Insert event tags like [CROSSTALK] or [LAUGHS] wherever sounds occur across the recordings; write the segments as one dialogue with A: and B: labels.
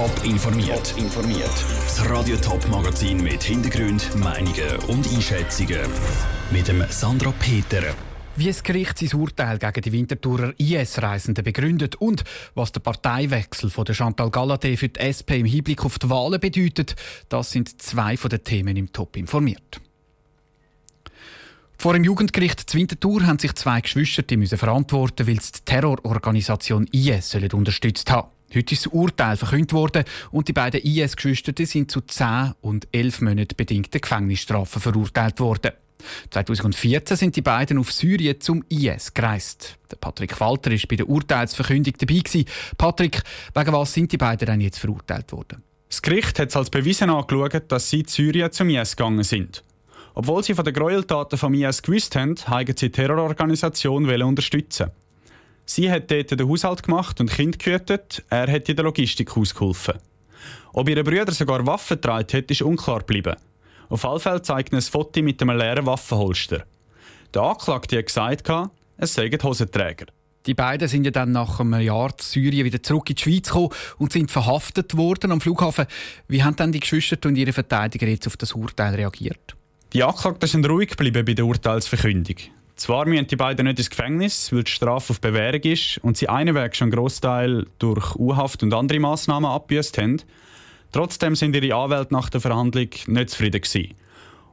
A: Top informiert. informiert. Das Radio Top Magazin mit Hintergrund, Meinungen und Einschätzungen mit dem Sandra Peter.
B: Wie das Gericht sein Urteil gegen die Winterthurer IS-Reisenden begründet und was der Parteiwechsel von der Chantal Galladay für die SP im Hinblick auf die Wahlen bedeutet, das sind zwei von den Themen im Top informiert. Vor dem Jugendgericht zu Winterthur haben sich zwei Geschwister verantworten, weil sie die Terrororganisation IS unterstützt haben. Heute ist das Urteil verkündet worden und die beiden IS-Geschwister sind zu 10 und 11 Monaten bedingten Gefängnisstrafen verurteilt worden. 2014 sind die beiden auf Syrien zum IS gereist. Patrick Walter ist bei der Urteilsverkündung dabei. Patrick, wegen was sind die beiden dann jetzt verurteilt worden?
C: Das Gericht hat es als bewiesen angeschaut, dass sie in Syrien zum IS gegangen sind. Obwohl sie von den Gräueltaten vom IS gewusst haben, haben sie die Terrororganisation unterstützen. Sie hat dort den Haushalt gemacht und Kind gehütet, er hat in der Logistik ausgeholfen. Ob ihre Brüder sogar Waffen getragen hat, ist unklar geblieben. Auf alle Fälle zeigt ein Foto mit einem leeren Waffenholster. Der Anklagte hat gesagt, es seien Hosenträger.
B: Die beiden sind ja dann nach einem Jahr in Syrien wieder zurück in die Schweiz gekommen und sind verhaftet worden am Flughafen. Wie haben dann die Geschwister und ihre Verteidiger jetzt auf das Urteil reagiert?
C: Die Anklagten sind ruhig geblieben bei der Urteilsverkündung. Zwar müssen die beiden nicht ins Gefängnis, weil die Strafe auf Bewährung ist und sie einen Weg schon einen Großteil durch U-Haft und andere Massnahmen abgebüßt haben. Trotzdem sind ihre Anwälte nach der Verhandlung nicht zufrieden gewesen.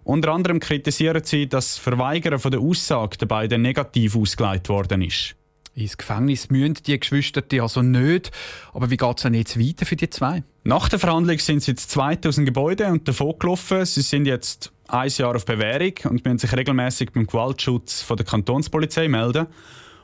C: Unter anderem kritisieren sie, dass das Verweigern von der Aussage der beiden negativ ausgelegt worden ist.
B: Ins Gefängnis müssen die Geschwister also nicht. Aber wie geht es dann jetzt weiter für die zwei?
C: Nach der Verhandlung sind sie jetzt 2000 Gebäude und davon gelaufen. Sie sind jetzt ein Jahr auf Bewährung und müssen sich regelmäßig beim Gewaltschutz von der Kantonspolizei melden.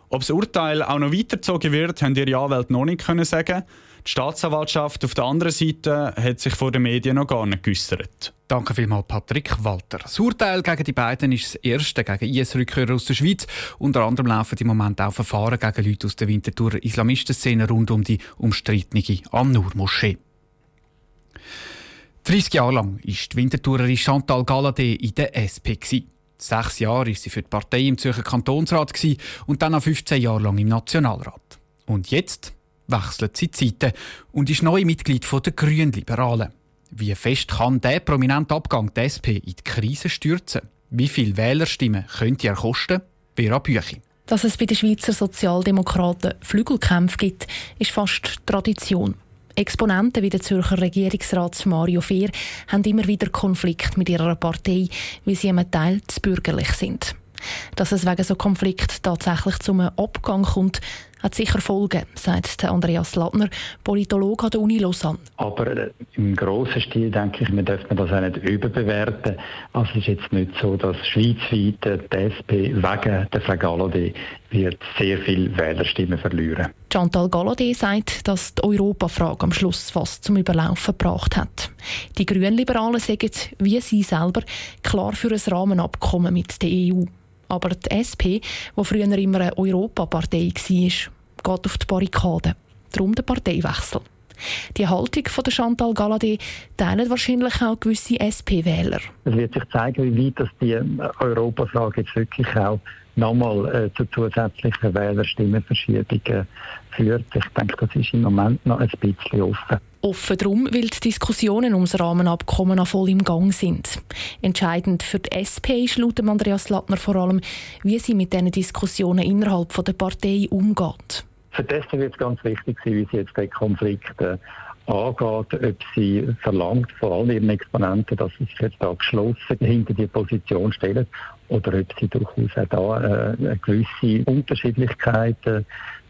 C: Ob das Urteil auch noch weitergezogen wird, haben ihre Anwälte noch nicht können sagen. Die Staatsanwaltschaft auf der anderen Seite hat sich vor den Medien noch gar nicht geäußert.
B: Danke vielmals, Patrick Walter. Das Urteil gegen die beiden ist das erste gegen IS-Rückkehrer aus der Schweiz. Unter anderem laufen im Moment auch Verfahren gegen Leute aus der Winterthurer Islamistenszene rund um die umstrittene An-Nur-Moschee. 30 Jahre lang war die Winterthurerin Chantal Galladay in der SP. Sechs Jahre war sie für die Partei im Zürcher Kantonsrat und dann auch 15 Jahre lang im Nationalrat. Und jetzt wechselt sie Zeiten und ist neu Mitglied der Grünen Liberalen. Wie fest kann der prominente Abgang der SP in die Krise stürzen? Wie viele Wählerstimmen könnte er kosten? Vera Büchi.
D: Dass es bei den Schweizer Sozialdemokraten Flügelkämpfe gibt, ist fast Tradition. Exponenten wie der Zürcher Regierungsrat Mario Fehr haben immer wieder Konflikt mit ihrer Partei, weil sie einem Teil zu bürgerlich sind. Dass es wegen so Konflikt tatsächlich zum Abgang kommt, hat sicher Folgen, sagt Andreas Lattner, Politologe an der Uni Lausanne.
E: Aber äh, im grossen Stil denke ich, man dürfte das auch nicht überbewerten. Also es ist jetzt nicht so, dass schweizweit die SP wegen der Galladay wird sehr viele Wählerstimmen verlieren.
D: Chantal Galladay sagt, dass die Europafrage am Schluss fast zum Überlaufen gebracht hat. Die Grünliberalen sagen, wie sie selber, klar für ein Rahmenabkommen mit der EU. Aber die SP, die früher immer eine Europapartei war, geht auf die Barrikaden. Darum der Parteiwechsel. Die Haltung von der Chantal Galladay teilen wahrscheinlich auch gewisse SP-Wähler.
E: Es wird sich zeigen, wie weit das die Europafrage jetzt wirklich auch nochmal äh, zu zusätzlichen Wählerstimmenverschiebungen führt. Ich denke, das ist im Moment noch ein bisschen offen.
D: Offen darum, weil die Diskussionen ums Rahmenabkommen noch voll im Gang sind. Entscheidend für die SP ist laut Andreas Lattner vor allem, wie sie mit diesen Diskussionen innerhalb der Partei umgeht.
E: Für die SP wird es ganz wichtig sein, wie sie jetzt den Konflikt äh, angeht, ob sie verlangt von all ihren Exponenten, dass sie sich jetzt da geschlossen hinter die Position stellen oder ob sie durchaus auch da äh, eine gewisse Unterschiedlichkeit äh,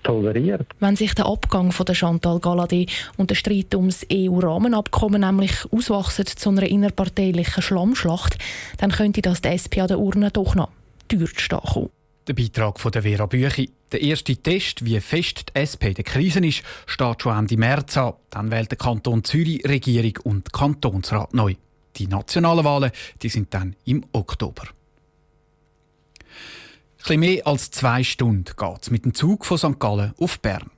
E: toleriert.
D: Wenn sich der Abgang von der Chantal Galladay und der Streit ums EU-Rahmenabkommen nämlich auswachsen zu einer innerparteilichen Schlammschlacht, dann könnte das der SP an der Urne doch noch teuer stehen kommen.
B: Der Beitrag von der Vera Büchi. Der erste Test, wie fest die SP der Krise ist, steht schon Ende März an. Dann wählt der Kanton Zürich Regierung und Kantonsrat neu. Die nationalen Wahlen die sind dann im Oktober. Ein mehr als zwei Stunden geht es mit dem Zug von St. Gallen auf Bern.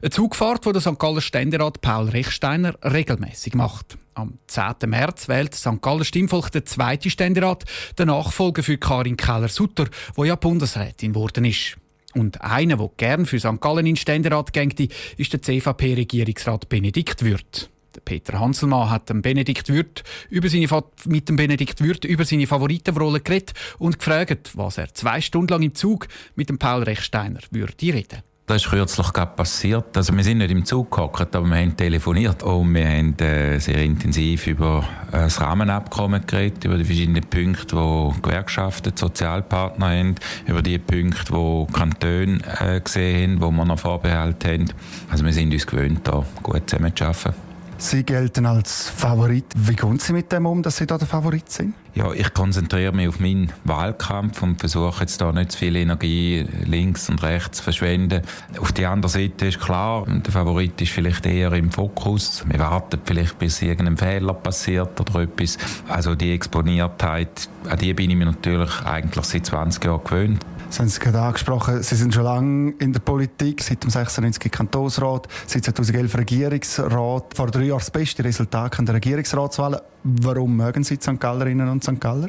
B: Eine Zugfahrt, die der St. Galler Ständerat Paul Rechsteiner regelmäßig macht. Am 10. März wählt St. Galler Stimmvolk der zweite Ständerat, der Nachfolger für Karin Keller-Sutter, wo ja Bundesrätin geworden ist. Und einer, der gern für St. Gallen in Ständerat gängte, ist der CVP-Regierungsrat Benedikt Würth. Peter Hanselmann hat dem Benedikt Würth über seine, mit dem Benedikt Würth über seine Favoritenrolle geredet und gefragt, was er zwei Stunden lang im Zug mit dem Paul Rechsteiner würde reden.
F: Das ist kürzlich passiert. Also wir sind nicht im Zug gehockt, aber wir haben telefoniert und wir haben äh, sehr intensiv über äh, das Rahmenabkommen geredet, über die verschiedenen Punkte, wo Gewerkschaften, Sozialpartner haben, über die Punkte, wo Kantone äh, gesehen haben, wo wir noch Vorbehalte haben. Also wir sind uns gewöhnt, da gut zusammenzuarbeiten.
G: Sie gelten als Favorit. Wie gehen Sie mit dem um, dass Sie da der Favorit sind?
F: Ja, ich konzentriere mich auf meinen Wahlkampf und versuche jetzt da nicht zu viel Energie links und rechts zu verschwenden. Auf der anderen Seite ist klar, der Favorit ist vielleicht eher im Fokus. Wir warten vielleicht, bis irgendein Fehler passiert oder etwas. Also die Exponiertheit, an die bin ich mir natürlich eigentlich seit 20 Jahren gewöhnt.
G: Sie haben es gerade angesprochen, Sie sind schon lange in der Politik, seit dem 96 Kantonsrat, seit 2011 Regierungsrat. Vor drei Jahren das beste Resultat an der Regierungsratswahl. Warum mögen Sie St. Gallerinnen und St. Galler?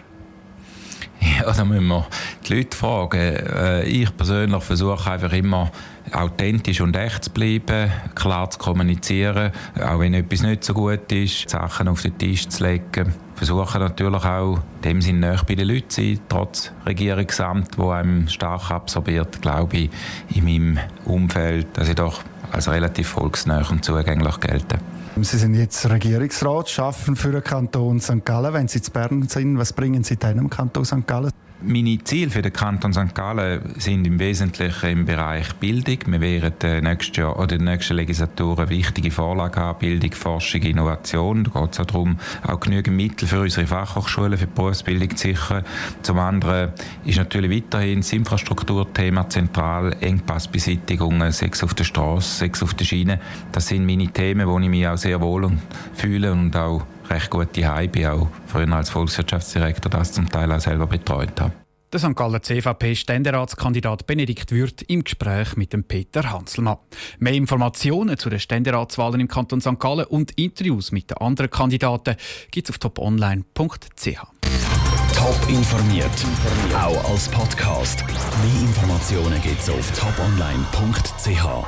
G: [LAUGHS]
F: Ja, da müssen wir die Leute fragen. Äh, ich persönlich versuche einfach immer authentisch und echt zu bleiben, klar zu kommunizieren, auch wenn etwas nicht so gut ist, Sachen auf den Tisch zu legen. Versuche natürlich auch, in dem Sinne näher bei den Leuten zu sein, trotz Regierungsamt, wo einem stark absorbiert, glaube ich, in meinem Umfeld, dass ich doch als relativ volksnah und zugänglich gelte.
G: Sie sind jetzt Regierungsrat, schaffen für den Kanton St. Gallen. Wenn Sie zu Bern sind, was bringen Sie dann im Kanton St. Gallen?
F: Meine Ziele für den Kanton St. Gallen sind im Wesentlichen im Bereich Bildung. Wir werden nächstes Jahr oder in der nächsten Legislatur eine wichtige Vorlage haben, Bildung, Forschung, Innovation. Da geht es auch darum, auch genügend Mittel für unsere Fachhochschulen, für die Berufsbildung zu sichern. Zum anderen ist natürlich weiterhin das Infrastrukturthema zentral, Engpassbeseitigungen, sechs auf der Straße, sechs auf der Schiene. Das sind meine Themen, wo ich mich auch sehr wohl fühle und auch recht gute Heim. Ich auch früher als Volkswirtschaftsdirektor das zum Teil auch selber betreut habe.
B: Der St. Galler CVP-Ständeratskandidat Benedikt Würth im Gespräch mit dem Peter Hanselmann. Mehr Informationen zu den Ständeratswahlen im Kanton St. Gallen und Interviews mit den anderen Kandidaten gibt es auf toponline.ch.
A: Top informiert, auch als Podcast. Mehr Informationen gibt es auf toponline.ch.